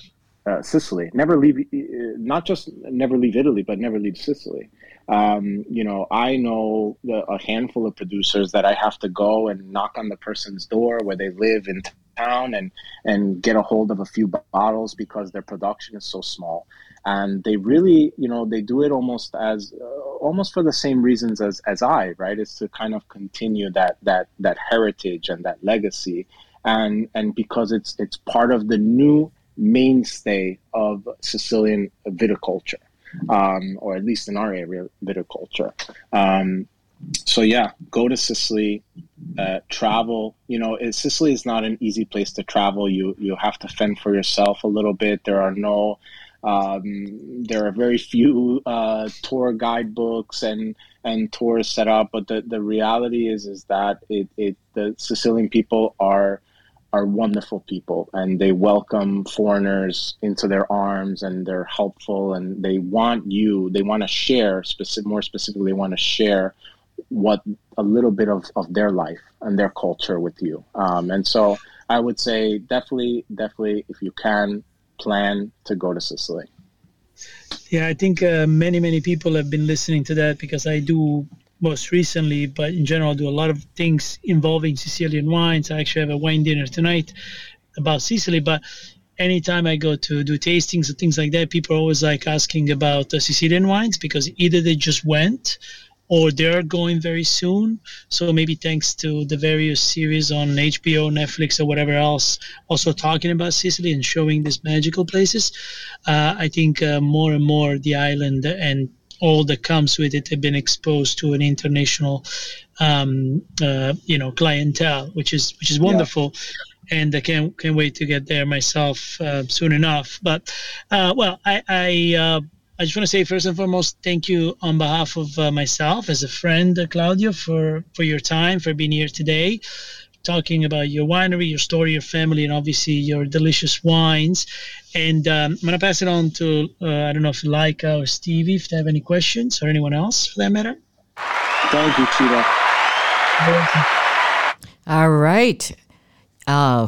uh, Sicily, never leave, uh, not just never leave Italy, but never leave Sicily. Um, you know, I know the, a handful of producers that I have to go and knock on the person's door where they live in town and and get a hold of a few bottles because their production is so small. And they really you know they do it almost as uh, almost for the same reasons as as I right? Is to kind of continue that that that heritage and that legacy. And and because it's it's part of the new mainstay of Sicilian viticulture um, or at least in our area viticulture um, so yeah go to Sicily uh, travel. You know, Sicily is not an easy place to travel. You you have to fend for yourself a little bit. There are no um, there are very few uh, tour guidebooks and and tours set up, but the, the reality is is that it, it the Sicilian people are are wonderful people and they welcome foreigners into their arms and they're helpful and they want you they want to share specific more specifically they want to share what a little bit of, of their life and their culture with you. Um, and so I would say definitely, definitely, if you can, plan to go to Sicily. Yeah, I think uh, many, many people have been listening to that because I do most recently, but in general, I do a lot of things involving Sicilian wines. I actually have a wine dinner tonight about Sicily, but anytime I go to do tastings and things like that, people are always like asking about the Sicilian wines because either they just went or they're going very soon. So maybe thanks to the various series on HBO, Netflix, or whatever else, also talking about Sicily and showing these magical places, uh, I think uh, more and more the island and all that comes with it have been exposed to an international, um, uh, you know, clientele, which is which is wonderful. Yeah and I can't can't wait to get there myself uh, soon enough. But uh, well, I, I uh, I just want to say first and foremost, thank you on behalf of uh, myself as a friend, uh, Claudio, for for your time, for being here today, talking about your winery, your story, your family, and obviously your delicious wines. And um, I'm gonna pass it on to uh, I don't know if Laika or Stevie if they have any questions or anyone else for that matter. Thank you, Ciro. All right. Uh,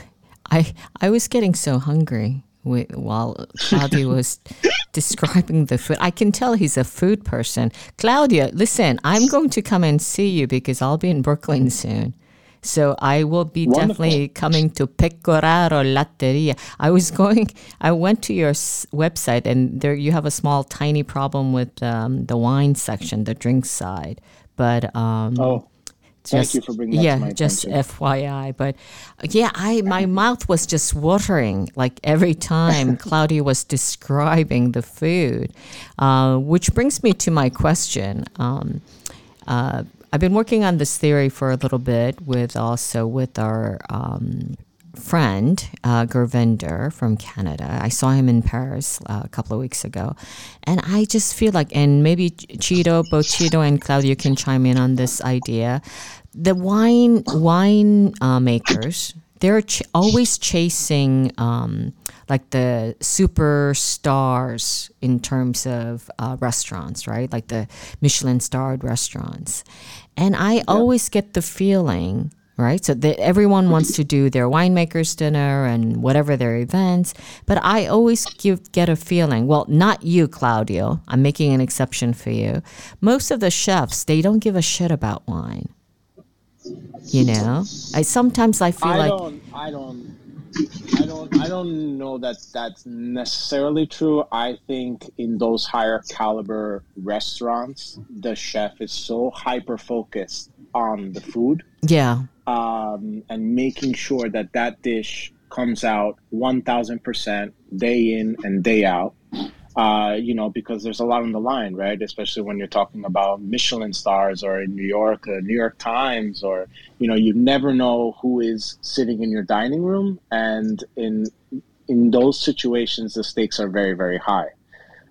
I I was getting so hungry while Claudio was describing the food. I can tell he's a food person. Claudio, listen, I'm going to come and see you because I'll be in Brooklyn soon. So I will be Wonderful. definitely coming to Pecoraro Latteria. I was going, I went to your website and there you have a small, tiny problem with um, the wine section, the drink side. But um, oh. Just, Thank you for bringing that yeah, just FYI. But yeah, I my mouth was just watering like every time Claudio was describing the food, uh, which brings me to my question. Um, uh, I've been working on this theory for a little bit with also with our um, friend, uh, from Canada. I saw him in Paris uh, a couple of weeks ago. And I just feel like, and maybe Ciro, both Ciro and Claudio can chime in on this idea. The wine wine uh, makers, they're ch- always chasing um, like the superstars in terms of uh, restaurants, right? Like the Michelin starred restaurants. And I yeah. always get the feeling right? So that everyone wants to do their winemakers dinner and whatever their events, but I always give get a feeling. Well, not you, Claudio. I'm making an exception for you. Most of the chefs they don't give a shit about wine. You know, I sometimes I feel I like don't, I don't. I don't I don't know that that's necessarily true. I think in those higher caliber restaurants, the chef is so hyper focused on the food. Yeah um, and making sure that that dish comes out 1000% day in and day out. Uh, you know, because there's a lot on the line, right? Especially when you're talking about Michelin stars or in New York, uh, New York Times, or, you know, you never know who is sitting in your dining room. And in, in those situations, the stakes are very, very high.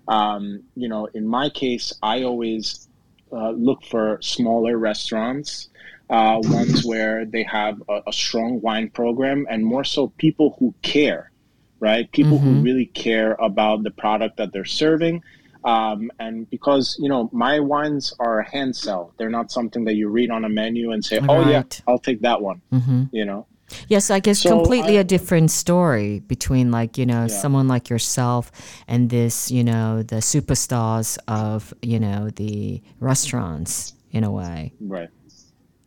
Um, you know, in my case, I always uh, look for smaller restaurants uh, ones where they have a, a, strong wine program and more so people who care, right? People mm-hmm. who really care about the product that they're serving. Um, and because you know my wines are a hand sell, they're not something that you read on a menu and say, "Oh yeah, I'll take that one." Mm-hmm. You know. Yes, I guess So completely I- a different story between like, you know, Yeah. someone like yourself and this, you know, the superstars of, you know, the restaurants in a way. Right.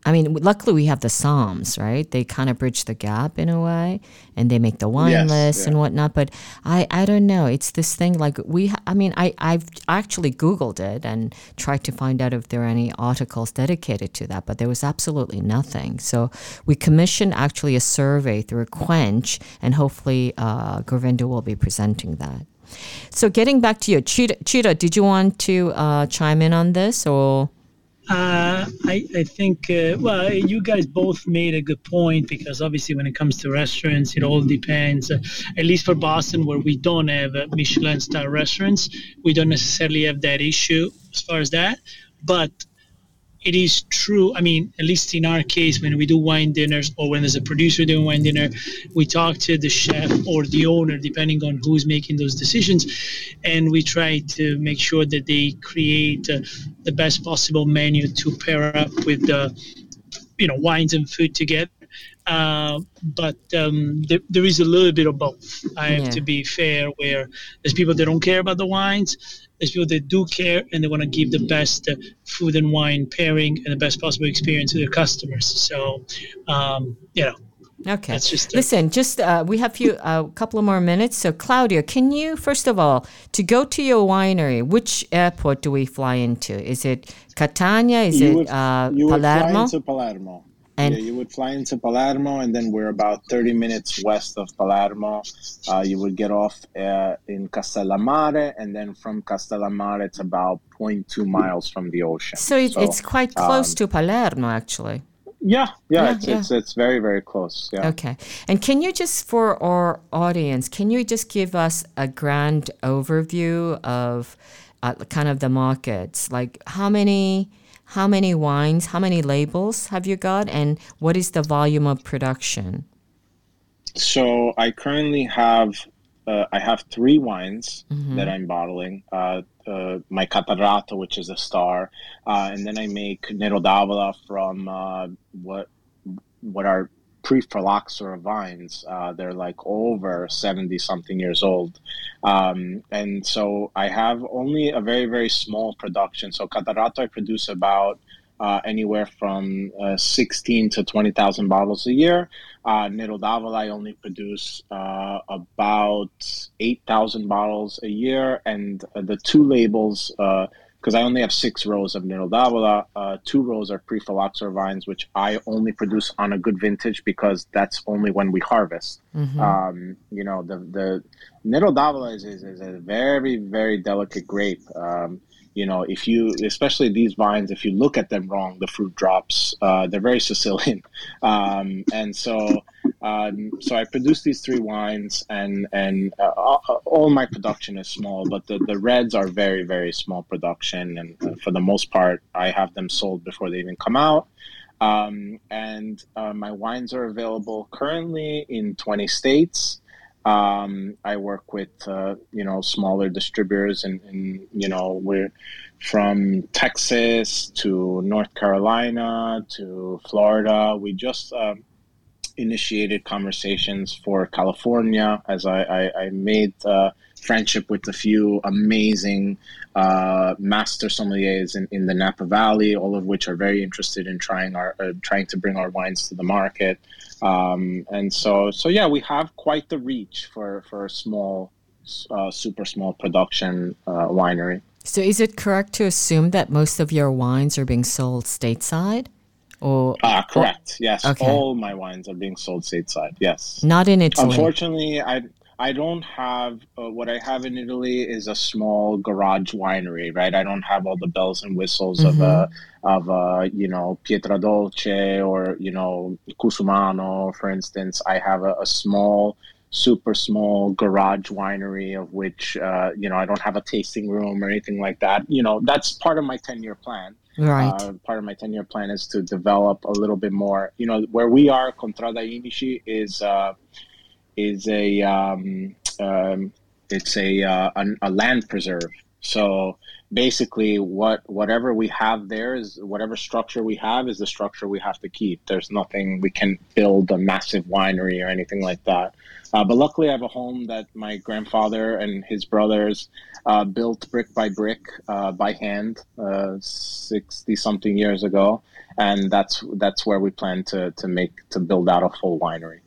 I mean, luckily we have the somms, right? They kind of bridge the gap in a way, and they make the wine Yes, list yeah. and whatnot. But I, I don't know. It's this thing like we. ha- I mean, I, I've actually Googled it and tried to find out if there are any articles dedicated to that, but there was absolutely nothing. So we commissioned actually a survey through Quench, and hopefully uh, Govinda will be presenting that. So getting back to you, Ciro, Ciro did you want to uh, chime in on this or? Uh, I, I think, uh, well, you guys both made a good point because obviously, when it comes to restaurants, it all depends. Uh, at least for Boston, where we don't have uh, Michelin star restaurants, we don't necessarily have that issue as far as that. But it is true. I mean, at least in our case, when we do wine dinners or when there's a producer doing wine dinner, we talk to the chef or the owner, depending on who's making those decisions, and we try to make sure that they create uh, the best possible menu to pair up with the, you know, wines and food together. Uh, but um, there, there is a little bit of both. I have to be fair. Where there's people that don't care about the wines, there's people that do care and they want to give the best uh, food and wine pairing and the best possible experience to their customers. So, um, you know, Okay. That's just a- Listen, just uh, we have few a couple of more minutes. So, Claudio, can you first of all to go to your winery? Which airport do we fly into? Is it Catania? Is you it would, uh, you would fly into Palermo. And- yeah, you would fly into Palermo, and then we're about 30 minutes west of Palermo. Uh, you would get off uh, in Castellammare, and then from Castellammare, it's about 0.2 miles from the ocean. so it, it's quite close um, to Palermo, actually. yeah, yeah, Yeah, it's, yeah. it's it's very very close. Yeah. Okay. And can you just, for our audience, can you just give us a grand overview of uh, kind of the markets? Like how many, how many wines, how many labels have you got, and what is the volume of production? So I currently have uh, I have three wines Mm-hmm. that I'm bottling. Uh, uh, my Catarratto, which is a star, uh, and then I make Nero d'Avola from uh, what what are pre-phylloxera vines. Uh, they're like over seventy something years old, um, and so I have only a very very small production. So Catarratto, I produce about uh, anywhere from uh, 16 to 20,000 bottles a year. Uh, Nero d'Avola, I only produce uh, about 8,000 bottles a year. And uh, the two labels, because I only have six rows of Nero d'Avola, uh, two rows are pre-phylloxera vines, which I only produce on a good vintage because that's only when we harvest. Um, you know, the, the Nero d'Avola is, is, is a very, very delicate grape. Um, you know, if you, especially these vines, if you look at them wrong, the fruit drops. Uh, they're very Sicilian, um, and so, um, so I produce these three wines, and and uh, all- all my production is small, but the, the reds are very very small production, and uh, for the most part, I have them sold before they even come out. Um, and uh, my wines are available currently in 20 states. Um, I work with uh, you know smaller distributors, and, and you know we're from Texas to North Carolina to Florida. We just um, initiated conversations for California as I, I, I made uh, friendship with a few amazing uh, master sommeliers in, in the Napa Valley, all of which are very interested in trying our uh, trying to bring our wines to the market. Um, and so so yeah, we have quite the reach for for a small, uh, super small production uh, winery. So is it correct to assume that most of your wines are being sold stateside? Or Ah, correct. Yes, Okay. all my wines are being sold stateside. Yes. not in Italy? Unfortunately, I I don't have uh, what I have in Italy is a small garage winery, right? I don't have all the bells and whistles of a of a you know Pietra Pietradolce or you know Cusumano, for instance. I have a, a small, super small garage winery of which uh, you know I don't have a tasting room or anything like that. You know that's part of my ten year plan. Right. Uh, part of my 10 year plan is to develop a little bit more. You know, where we are, Contrada Inici is uh, is a um, um, it's a, uh, a land preserve. So basically, what whatever we have there is whatever structure we have is the structure we have to keep. There's nothing we can build a massive winery or anything like that. Uh, but luckily, I have a home that my grandfather and his brothers uh, built brick by brick uh, by hand sixty uh, something years ago, and that's that's where we plan to to make to build out a full winery.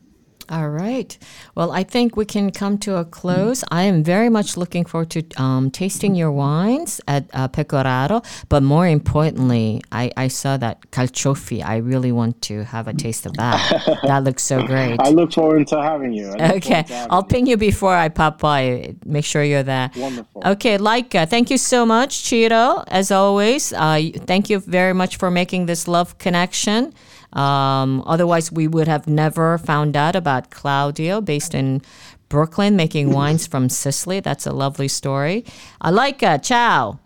All right. Well, I think we can come to a close. I am very much looking forward to um, tasting your wines at uh, Pecoraro. But more importantly, I, I saw that calciofi. I really want to have a taste of that. that looks so great. I look forward to having you. Okay. I'll ping you before I pop by. Make sure you're there. Wonderful. Okay, Laika, thank you so much, Ciro, as always. Uh, thank you very much for making this love connection. Um, otherwise, we would have never found out about Claudio, based in Brooklyn, making wines from Sicily. That's a lovely story. Alaika, ciao.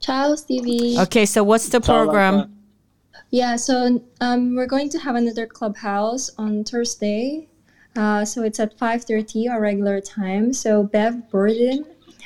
Ciao, Stevie. Okay, so what's the program? Yeah, so um, we're going to have another clubhouse on Thursday. Uh, so it's at 5.30 our regular time. So Bev Burden,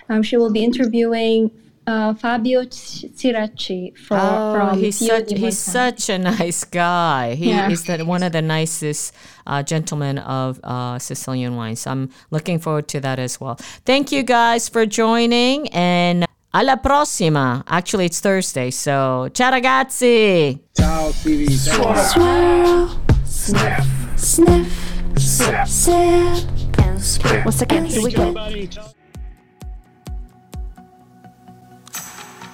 um, she will be interviewing uh, Fabio Sireci from, oh, from he's such he's such a nice guy. He yeah. is the, one of the nicest uh, gentlemen of uh, Sicilian wine. So I'm looking forward to that as well. Thank you guys for joining and alla prossima. Actually, it's Thursday, so ciao ragazzi. Ciao, Stevie. Swirl, sniff, sniff, sip, sip, and spit. Once again, here we go.